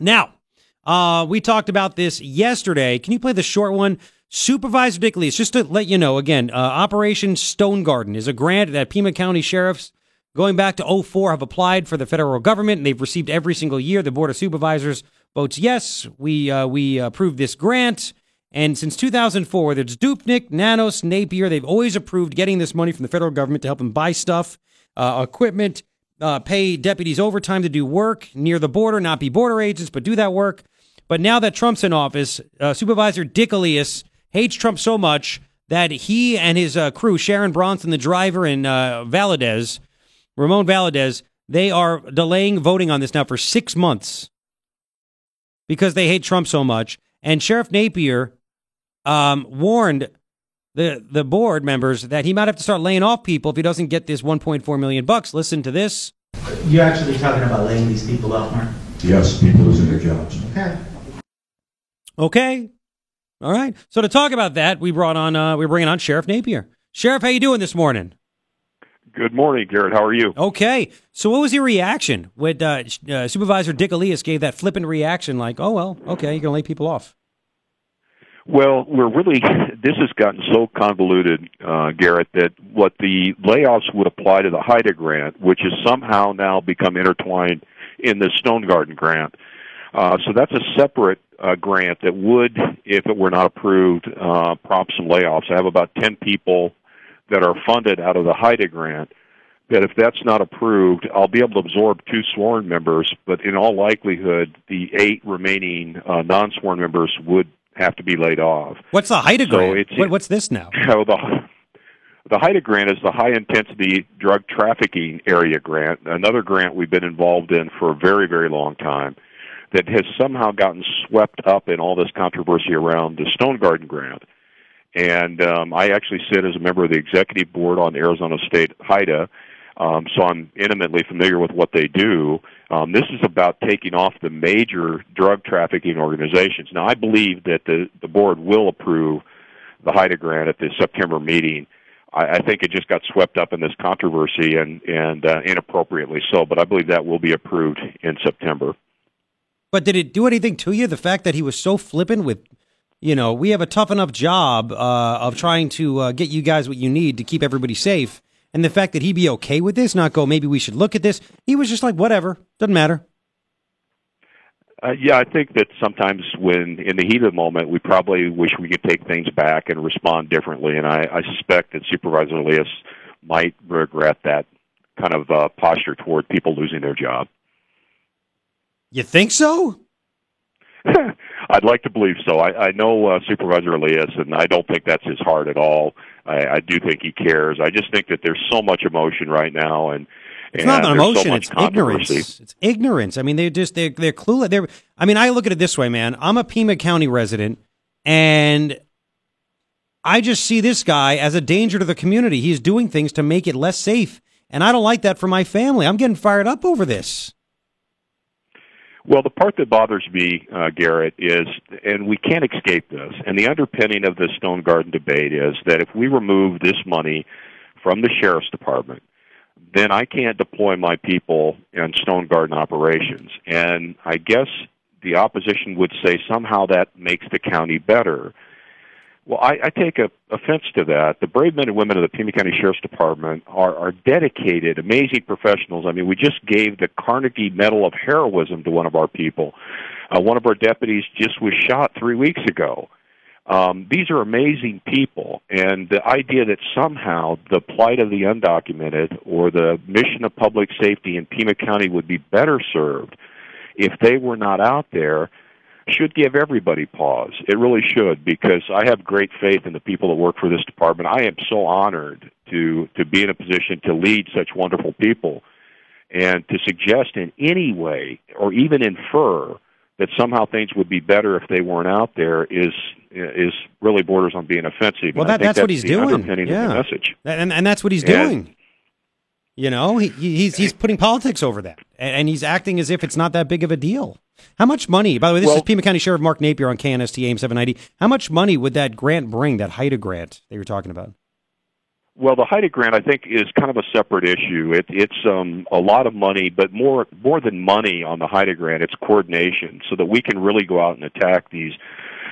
Now, uh, we talked about this yesterday. Can you play the short one? Supervisor Dick Elias, just to let you know again, uh, Operation Stone Garden is a grant that Pima County sheriffs going back to 04 have applied for the federal government and they've received every single year. The Board of Supervisors votes yes. We, uh, we approved this grant. And since 2004, whether it's Dupnik, Nanos, Napier, they've always approved getting this money from the federal government to help them buy stuff, uh, equipment, uh, pay deputies overtime to do work near the border, not be border agents, but do that work. But now that Trump's in office, uh, Supervisor Dick Elias hates Trump so much that he and his uh, crew, Sharon Bronson, the driver, and uh, Valadez, Ramon Valadez, they are delaying voting on this now for six months because they hate Trump so much. And Sheriff Napier um, warned the the board members that he might have to start laying off people if he doesn't get this 1.4 million bucks. Listen to this. You're actually talking about laying these people off, Mark? Yes, people losing their jobs. Okay. Okay. All right. So to talk about that, we brought on uh, we're bringing on Sheriff Napier. Sheriff, how you doing this morning? Good morning, Garret. How are you? Okay. So what was your reaction when uh, uh, Supervisor Dick Elias gave that flippant reaction like, oh, well, okay, you're going to lay people off? Well, we're really, this has gotten so convoluted, uh, Garret, that what the layoffs would apply to the HIDTA grant, which has somehow now become intertwined in the Stone Garden grant. Uh, so that's a separate uh, grant that would, if it were not approved, uh, prompt some layoffs. I have about 10 people that are funded out of the HIDTA grant that if that's not approved, I'll be able to absorb two sworn members, but in all likelihood, the eight remaining uh, non sworn members would have to be laid off. What's the HIDTA So grant? What, what's this now? So the the HIDTA grant is the high intensity drug trafficking area grant, another grant we've been involved in for a very very long time that has somehow gotten swept up in all this controversy around the Stone Garden grant. And um, I actually sit as a member of the executive board on Arizona State HIDTA, um, so I'm intimately familiar with what they do. Um, this is about taking off the major drug trafficking organizations. Now, I believe that the, the board will approve the HIDTA grant at the September meeting. I, I think it just got swept up in this controversy and, and uh, inappropriately so, but I believe that will be approved in September. But did it do anything to you? The fact that he was so flippant with, you know, we have a tough enough job uh, of trying to uh, get you guys what you need to keep everybody safe. And the fact that he'd be okay with this, not go, maybe we should look at this. He was just like, whatever, doesn't matter. Uh, yeah, I think that sometimes when in the heat of the moment, we probably wish we could take things back and respond differently. And I, I suspect that Supervisor Elias might regret that kind of uh, posture toward people losing their job. You think so? I'd like to believe so. I, I know uh, Supervisor Elias, and I don't think that's his heart at all. I, I do think he cares. I just think that there's so much emotion right now, and It's and not an there's so emotion. it's ignorance. It's ignorance. I mean, they're just they're they're clueless. They're. I mean, I look at it this way, man. I'm a Pima County resident, and I just see this guy as a danger to the community. He's doing things to make it less safe, and I don't like that for my family. I'm getting fired up over this. Well, the part that bothers me, uh, Garret, is, and we can't escape this, and the underpinning of the Stone Garden debate is that if we remove this money from the sheriff's department, then I can't deploy my people in Stone Garden operations. And I guess the opposition would say somehow that makes the county better. Well, I, I take a, offense to that. The brave men and women of the Pima County Sheriff's Department are, are dedicated, amazing professionals. I mean, we just gave the Carnegie Medal of Heroism to one of our people. Uh, one of our deputies just was shot three weeks ago. Um, these are amazing people, and the idea that somehow the plight of the undocumented or the mission of public safety in Pima County would be better served if they were not out there should give everybody pause. It really should because I have great faith in the people that work for this department. I am so honored to to be in a position to lead such wonderful people and to suggest in any way or even infer that somehow things would be better if they weren't out there is is really borders on being offensive. Well, that, think that's, what he's doing. Yeah, message. and and that's what he's And- doing. You know, he, he- he's he's putting politics over that, and he's acting as if it's not that big of a deal. How much money? By the way, this is Pima County Sheriff Mark Napier on KNST AM 790. How much money would that grant bring? That HIDTA grant that you're talking about? Well, the HIDTA grant, I think, is kind of a separate issue. It, it's um, a lot of money, but more more than money on the HIDTA grant, it's coordination, so that we can really go out and attack these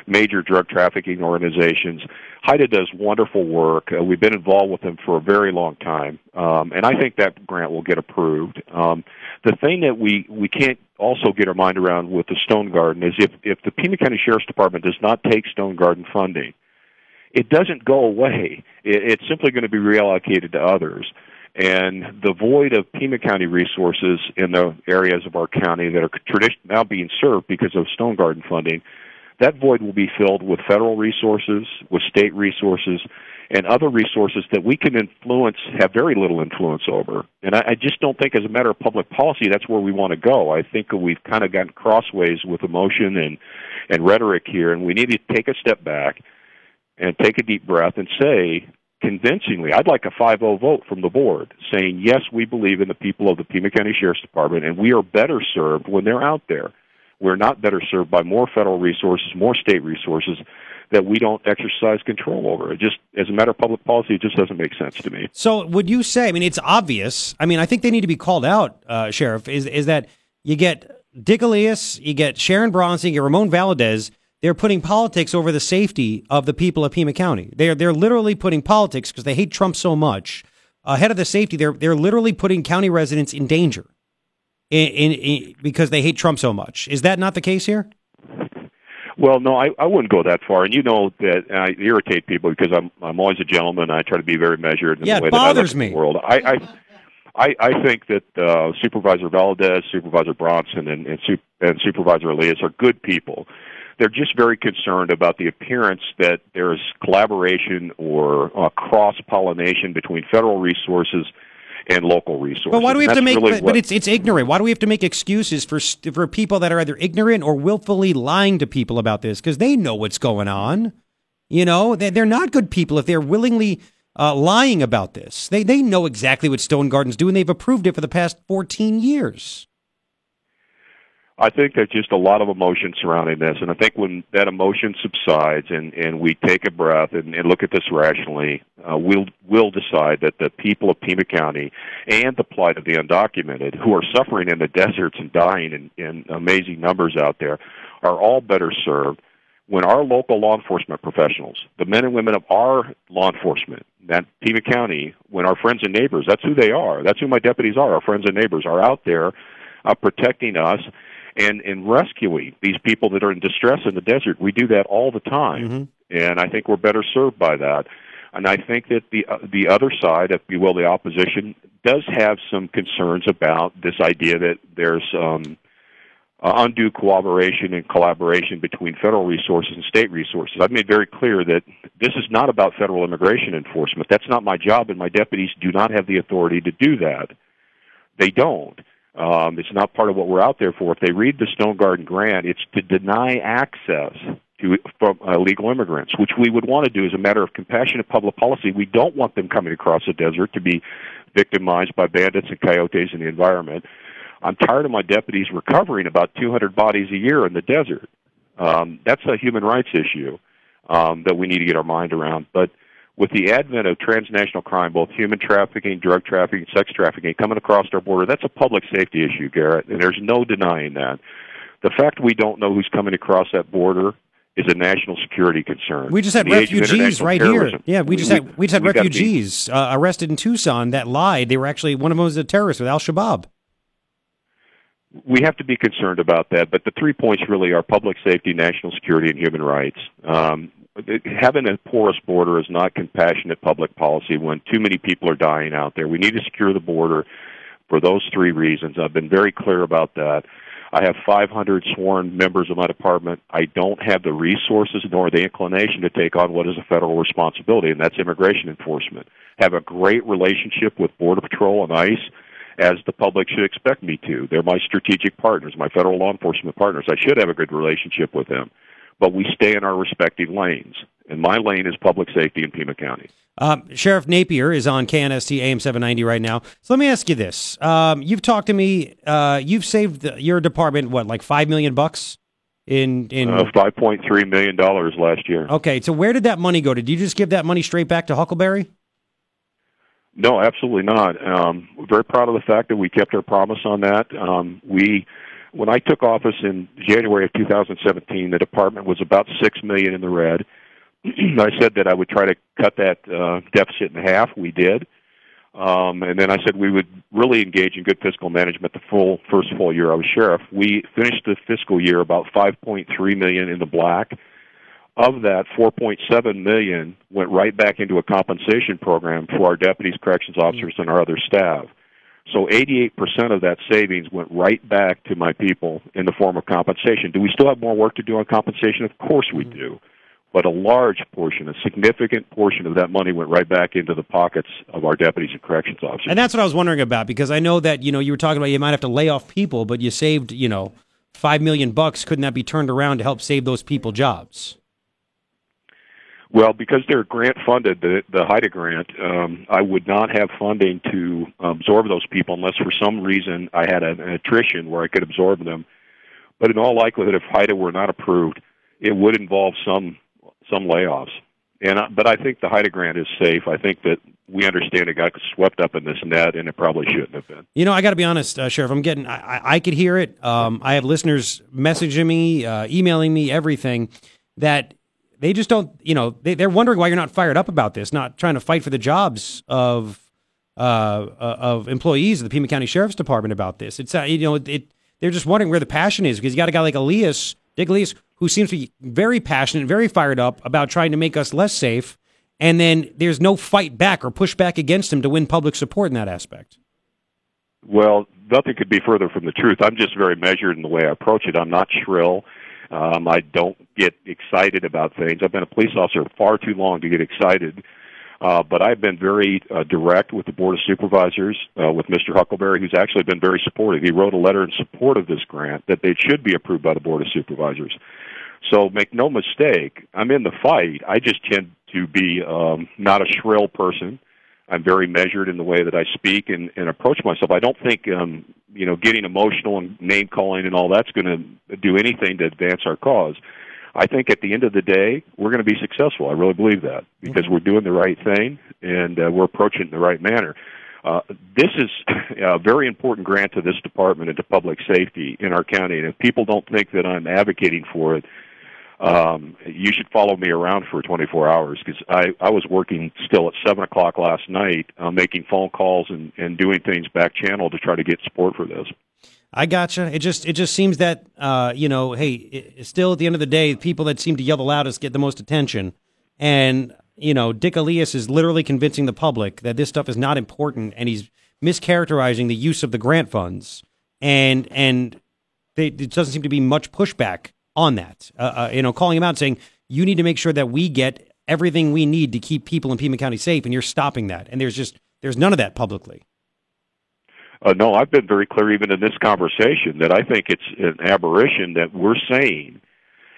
major drug trafficking organizations. HIDTA does wonderful work. Uh, we've been involved with them for a very long time, um, and I think that grant will get approved. Um, the thing that we we can't also get our mind around with the Stone Garden is if if the Pima County Sheriff's Department does not take Stone Garden funding it doesn't go away. It, it's simply going to be reallocated to others. And the void of Pima County resources in the areas of our county that are tradition- now being served because of Stone Garden funding, that void will be filled with federal resources, with state resources, and other resources that we can influence, have very little influence over. And I, I just don't think, as a matter of public policy, that's where we want to go. I think we've kind of gotten crossways with emotion and and rhetoric here, and we need to take a step back and take a deep breath and say convincingly, I'd like a 5 0 vote from the board saying, yes, we believe in the people of the Pima County Sheriff's Department, and we are better served when they're out there. We're not better served by more federal resources, more state resources that we don't exercise control over. It just, as a matter of public policy, it just doesn't make sense to me. So, would you say? I mean, it's obvious. I mean, I think they need to be called out, uh, Sheriff. Is is that you get Dick Elias, you get Sharon Bronson, you get Ramon Valadez they're putting politics over the safety of the people of Pima County. They're they're literally putting politics because they hate Trump so much ahead of the safety. They're they're literally putting county residents in danger, in, in, in because they hate Trump so much. Is that not the case here? Well, no, I, I wouldn't go that far. And you know that I irritate people because I'm I'm always a gentleman. I try to be very measured in yeah, the way it bothers that I me. the world. I, I I, I think that uh, Supervisor Valdez, Supervisor Bronson, and, and, and Supervisor Elias are good people they're just very concerned about the appearance that there's collaboration or uh, cross pollination between federal resources and local resources. But why do we have to make? Really but, what, but it's it's ignorant. Why do we have to make excuses for for people that are either ignorant or willfully lying to people about this? Because they know what's going on. You know, they, they're not good people if they're willingly uh, lying about this. They they know exactly what Stone Garden's do, and They've approved it for the past fourteen years. I think there's just a lot of emotion surrounding this, and I think when that emotion subsides and and we take a breath and, and look at this rationally, uh, we'll we'll decide that the people of Pima County and the plight of the undocumented, who are suffering in the deserts and dying in, in amazing numbers out there, are all better served when our local law enforcement professionals, the men and women of our law enforcement, that Pima County, when our friends and neighbors, that's who they are. That's who my deputies are. Our friends and neighbors are out there uh, protecting us and in rescuing these people that are in distress in the desert. We do that all the time, mm-hmm. and I think we're better served by that. And I think that the uh, the other side, if you will, the opposition, does have some concerns about this idea that there's um, uh, undue cooperation and collaboration between federal resources and state resources. I've made very clear that this is not about federal immigration enforcement. That's not my job, and my deputies do not have the authority to do that. They don't. Um, it's not part of what we're out there for. If they read the Stone Garden grant, it's to deny access to from uh, illegal immigrants, which we would want to do as a matter of compassionate public policy. We don't want them coming across the desert to be victimized by bandits and coyotes in the environment. I'm tired of my deputies recovering about 200 bodies a year in the desert. Um, that's a human rights issue um, that we need to get our mind around. But with the advent of transnational crime, both human trafficking, drug trafficking, sex trafficking coming across our border, that's a public safety issue, Garret, and there's no denying that. The fact we don't know who's coming across that border is a national security concern. We just had In the age of refugees right terrorism, here. Yeah, we just we, had we just had we refugees uh, arrested in Tucson that lied. They were actually one of them was a terrorist with Al Shabaab. we have to be concerned about that. But the three points really are public safety, national security, and human rights. Um, having a porous border is not compassionate public policy when too many people are dying out there. We need to secure the border for those three reasons. I've been very clear about that. I have 500 sworn members of my department. I don't have the resources nor the inclination to take on what is a federal responsibility, and that's immigration enforcement. Have a great relationship with Border Patrol and ICE as the public should expect me to. They're my strategic partners, my federal law enforcement partners. I should have a good relationship with them. But we stay in our respective lanes. And my lane is public safety in Pima County. Um, Sheriff Napier is on KNST AM 790 right now. So let me ask you this: um, You've talked to me. Uh, you've saved the, your department what, like five million bucks in in. Uh, $5.3 million last year. okay, so where did that money go? Did you just give that money straight back to Huckelberry? No, absolutely not. Um, we're very proud of the fact that we kept our promise on that. Um, we, when I took office in January of 2017, the department was about six million in the red. I said that I would try to cut that uh, deficit in half. We did. Um, and then I said we would really engage in good fiscal management the full first full year I was sheriff. We finished the fiscal year about 5.3 million in the black. Of that, 4.7 million went right back into a compensation program for our deputies, corrections officers, and our other staff. So 88% of that savings went right back to my people in the form of compensation. Do we still have more work to do on compensation? Of course we mm-hmm. do but a large portion, a significant portion of that money went right back into the pockets of our deputies and corrections officers. And that's what I was wondering about because I know that you know you were talking about you might have to lay off people, but you saved you know five million bucks. Couldn't that be turned around to help save those people jobs? Well, because they're grant funded, the the HIDTA grant, um, I would not have funding to absorb those people unless for some reason I had an attrition where I could absorb them. But in all likelihood, if HIDTA were not approved, it would involve some some layoffs. And but I think the HIDTA grant is safe. I think that we understand it got swept up in this net, and it probably shouldn't have been. You know, I got to be honest, uh, Sheriff. I'm getting. I, I could hear it. Um, I have listeners messaging me, uh, emailing me, everything that they just don't. You know, they, they're wondering why you're not fired up about this, not trying to fight for the jobs of uh, uh of employees of the Pima County Sheriff's Department about this. It's uh, you know, it. They're just wondering where the passion is because you got a guy like Elias, Dick Elias, who seems to be very passionate, very fired up about trying to make us less safe. And then there's no fight back or push back against him to win public support in that aspect. Well, nothing could be further from the truth. I'm just very measured in the way I approach it. I'm not shrill. Um, I don't get excited about things. I've been a police officer far too long to get excited. Uh, but I've been very uh, direct with the Board of Supervisors, uh, with Mr. Huckelberry, who's actually been very supportive. He wrote a letter in support of this grant that they should be approved by the Board of Supervisors. So make no mistake, I'm in the fight. I just tend to be um, not a shrill person. I'm very measured in the way that I speak and, and approach myself. I don't think um, you know getting emotional and name calling and all that's going to do anything to advance our cause. I think at the end of the day, we're going to be successful. I really believe that because we're doing the right thing and uh, we're approaching it in the right manner. Uh, this is a very important grant to this department and to public safety in our county. And if people don't think that I'm advocating for it, um, you should follow me around for 24 hours because I, I was working still at 7 o'clock last night, uh, making phone calls and, and doing things back channel to try to get support for this. I gotcha. It just it just seems that uh, you know, hey, it, still at the end of the day, people that seem to yell the loudest get the most attention, and you know, Dick Elias is literally convincing the public that this stuff is not important, and he's mischaracterizing the use of the grant funds, and and they, it doesn't seem to be much pushback on that. Uh, uh, you know, calling him out saying you need to make sure that we get everything we need to keep people in Pima County safe, and you're stopping that. And there's just there's none of that publicly. Uh, no, I've been very clear even in this conversation that I think it's an aberration that we're saying,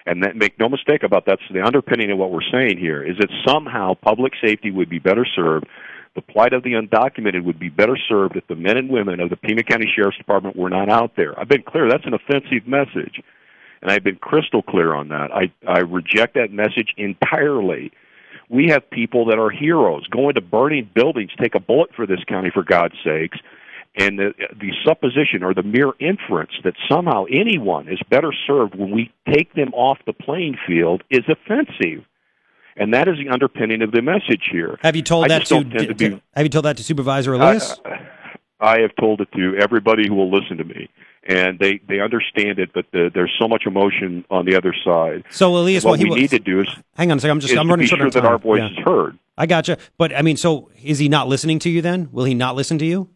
and that make no mistake about that's the underpinning of what we're saying here is that somehow public safety would be better served. The plight of the undocumented would be better served if the men and women of the Pima County Sheriff's Department were not out there. I've been clear. That's an offensive message and I've been crystal clear on that. I, I reject that message entirely. We have people that are heroes going to burning buildings, take a bullet for this county, for God's sakes. And the, the supposition or the mere inference that somehow anyone is better served when we take them off the playing field is offensive. And that is the underpinning of the message here. Have you told I that to, to, to be, Have you told that to Supervisor Elias? I, I have told it to everybody who will listen to me and they they understand it, but the, there's so much emotion on the other side. So Elias, what well, we was, need to do is hang on a second. I'm just I'm running short sure of that our voice Yeah. is heard. I gotcha. But I mean, so is he not listening to you? Then will he not listen to you?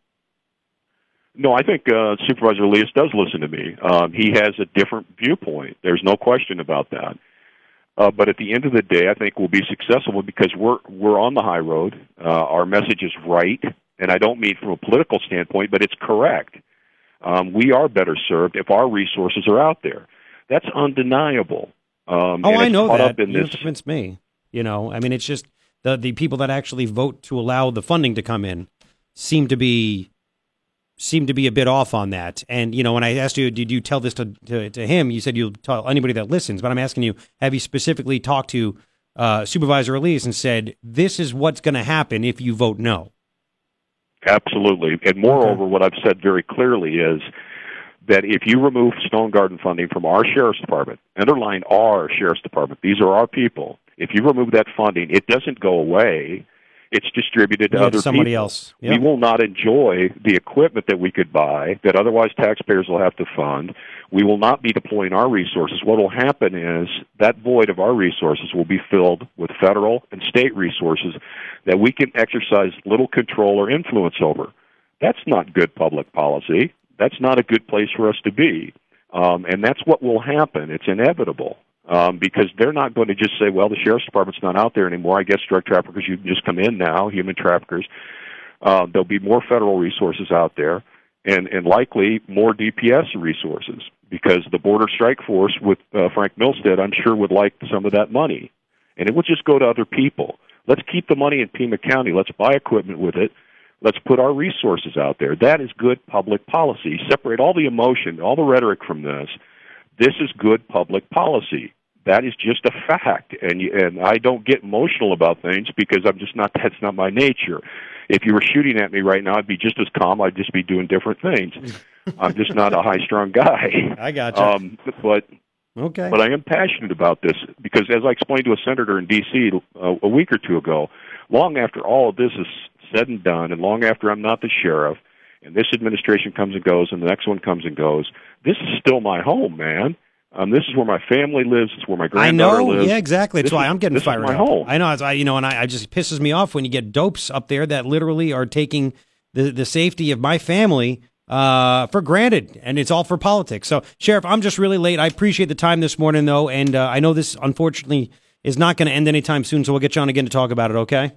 No, I think uh, Supervisor Elias does listen to me. Um, he has a different viewpoint. There's no question about that. Uh, but at the end of the day, I think we'll be successful because we're we're on the high road. Uh, our message is right, and I don't mean from a political standpoint, but it's correct. Um, we are better served if our resources are out there. That's undeniable. Um, Oh, I know that. Up in you this, convince me. You know, I mean, it's just the the people that actually vote to allow the funding to come in seem to be seem to be a bit off on that. And you know, when I asked you, did you tell this to to, to him? You said you'll tell anybody that listens. But I'm asking you, have you specifically talked to uh, Supervisor Elias and said this is what's going to happen if you vote no? Absolutely. And moreover, what I've said very clearly is that if you remove Stone Garden funding from our sheriff's department, underline our sheriff's department, these are our people. If you remove that funding, it doesn't go away. It's distributed to other somebody people. else. We will not enjoy the equipment that we could buy that otherwise taxpayers will have to fund. We will not be deploying our resources. What will happen is that void of our resources will be filled with federal and state resources that we can exercise little control or influence over. That's not good public policy. That's not a good place for us to be. Um, and that's what will happen. It's inevitable. Um, because they're not going to just say, well, the sheriff's department's not out there anymore. I guess drug traffickers, you can just come in now, human traffickers. Uh, there'll be more federal resources out there and, and likely more DPS resources because the Border Strike Force with uh, Frank Milstead, I'm sure, would like some of that money. And it would just go to other people. Let's keep the money in Pima County. Let's buy equipment with it. Let's put our resources out there. That is good public policy. Separate all the emotion, all the rhetoric from this. This is good public policy. That is just a fact, and you, and I don't get emotional about things because I'm just not. That's not my nature. If you were shooting at me right now, I'd be just as calm. I'd just be doing different things. I'm just not a high-strung guy. I got you. Um, but okay. but I am passionate about this because, as I explained to a senator in D.C. Uh, a week or two ago, long after all of this is said and done, and long after I'm not the sheriff, and this administration comes and goes, and the next one comes and goes, this is still my home, man. Um, this is where my family lives. It's where my I granddaughter know. lives. Yeah, exactly. That's This why is- I'm getting this is fired my up. home. I know. It's, I, you know, and I, I just pisses me off when you get dopes up there that literally are taking the the safety of my family uh, for granted, and it's all for politics. So, Sheriff, I'm just really late. I appreciate the time this morning, though, and uh, I know this unfortunately is not going to end anytime soon. So we'll get you on again to talk about it. Okay.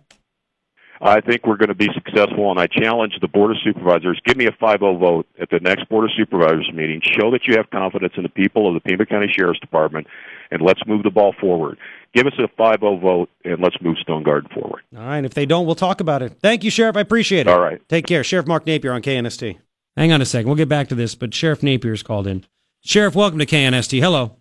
I think we're going to be successful, and I challenge the Board of Supervisors. Give me a 5-0 vote at the next Board of Supervisors meeting. Show that you have confidence in the people of the Pima County Sheriff's Department, and let's move the ball forward. Give us a 5-0 vote, and let's move Stone Garden forward. All right. If they don't, we'll talk about it. Thank you, Sheriff. I appreciate it. All right. Take care. Sheriff Mark Napier on KNST. Hang on a second. We'll get back to this, but Sheriff Napier's called in. Sheriff, welcome to KNST. Hello.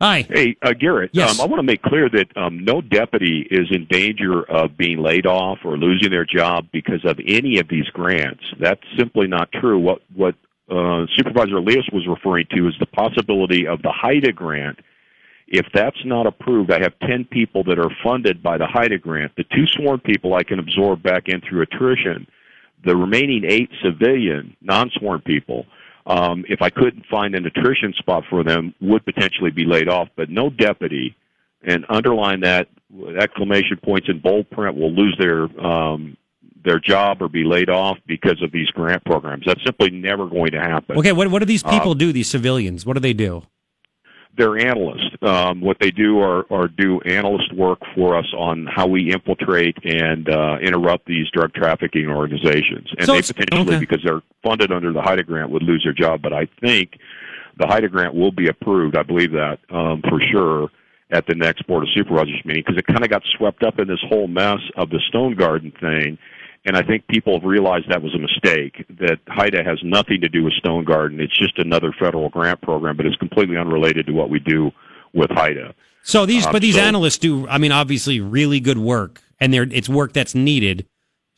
Hi. Hey, uh, Garret, Yes. um, I want to make clear that um, no deputy is in danger of being laid off or losing their job because of any of these grants. That's simply not true. What what uh, Supervisor Elias was referring to is the possibility of the HIDTA grant. If that's not approved, I have 10 people that are funded by the HIDTA grant. The two sworn people I can absorb back in through attrition. The remaining eight civilian, non-sworn people, um, if I couldn't find an attrition spot for them, would potentially be laid off. But no deputy, and underline that exclamation points in bold print, will lose their um, their job or be laid off because of these grant programs. That's simply never going to happen. Okay, what what do these people Um, do? These civilians, what do they do? They're analysts. Um, what they do are, are do analyst work for us on how we infiltrate and uh, interrupt these drug trafficking organizations. And So they potentially, okay. because they're funded under the HIDTA grant, would lose their job. But I think the HIDTA grant will be approved. I believe that um, for sure at the next Board of Supervisors meeting because it kind of got swept up in this whole mess of the Stone Garden thing. And I think people have realized that was a mistake, that HIDTA has nothing to do with Stone Garden. It's just another federal grant program, but it's completely unrelated to what we do with HIDTA. So these, um, but these so- analysts do. I mean, obviously, really good work, and they're it's work that's needed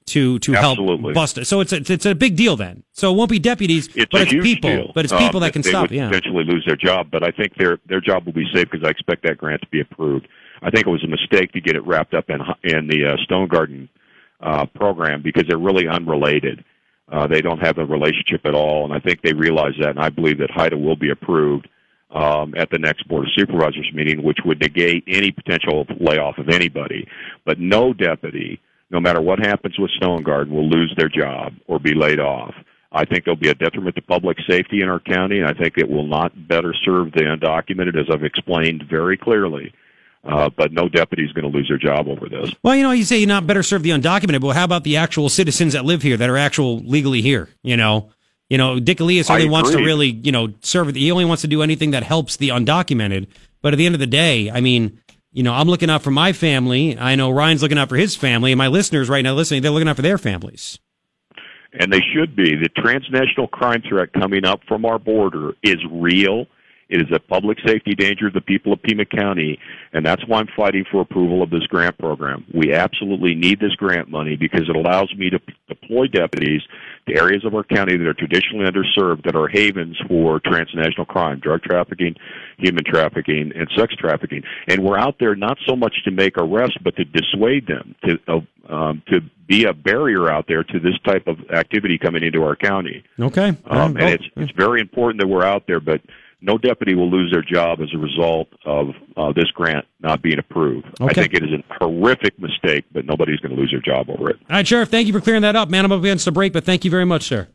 to to Absolutely. help bust it. So it's a, it's a big deal then. So it won't be deputies, It's but it's people. deal. But it's Um, people that can they stop. would Yeah. potentially lose their job, but I think their their job will be safe because I expect that grant to be approved. I think it was a mistake to get it wrapped up in in the uh, Stone Garden uh, program because they're really unrelated. Uh, they don't have a relationship at all, and I think they realize that. And I believe that HIDTA will be approved um, at the next Board of Supervisors meeting, which would negate any potential layoff of anybody. But no deputy, no matter what happens with Stone Garden, will lose their job or be laid off. I think there'll be a detriment to public safety in our county, and I think it will not better serve the undocumented, as I've explained very clearly. Uh, but no deputy is going to lose their job over this. Well, you know, you say you're not better serve the undocumented, but how about the actual citizens that live here that are actual legally here? You know, you know, Dick Elias only wants to really, you know, serve. He only wants to do anything that helps the undocumented. But at the end of the day, I mean, you know, I'm looking out for my family. I know Ryan's looking out for his family, and my listeners right now listening, they're looking out for their families. and they should be. The transnational crime threat coming up from our border is real. It is a public safety danger to the people of Pima County, and that's why I'm fighting for approval of this grant program. We absolutely need this grant money because it allows me to p- deploy deputies to areas of our county that are traditionally underserved, that are havens for transnational crime, drug trafficking, human trafficking, and sex trafficking. And we're out there not so much to make arrests, but to dissuade them, to uh, um, to be a barrier out there to this type of activity coming into our county. Okay. Um, and it's it's very important that we're out there, but no deputy will lose their job as a result of uh, this grant not being approved. I think it is a horrific mistake, but nobody's going to lose their job over it. All right, Sheriff, thank you for clearing that up. Man, I'm up against the break, but thank you very much, sir.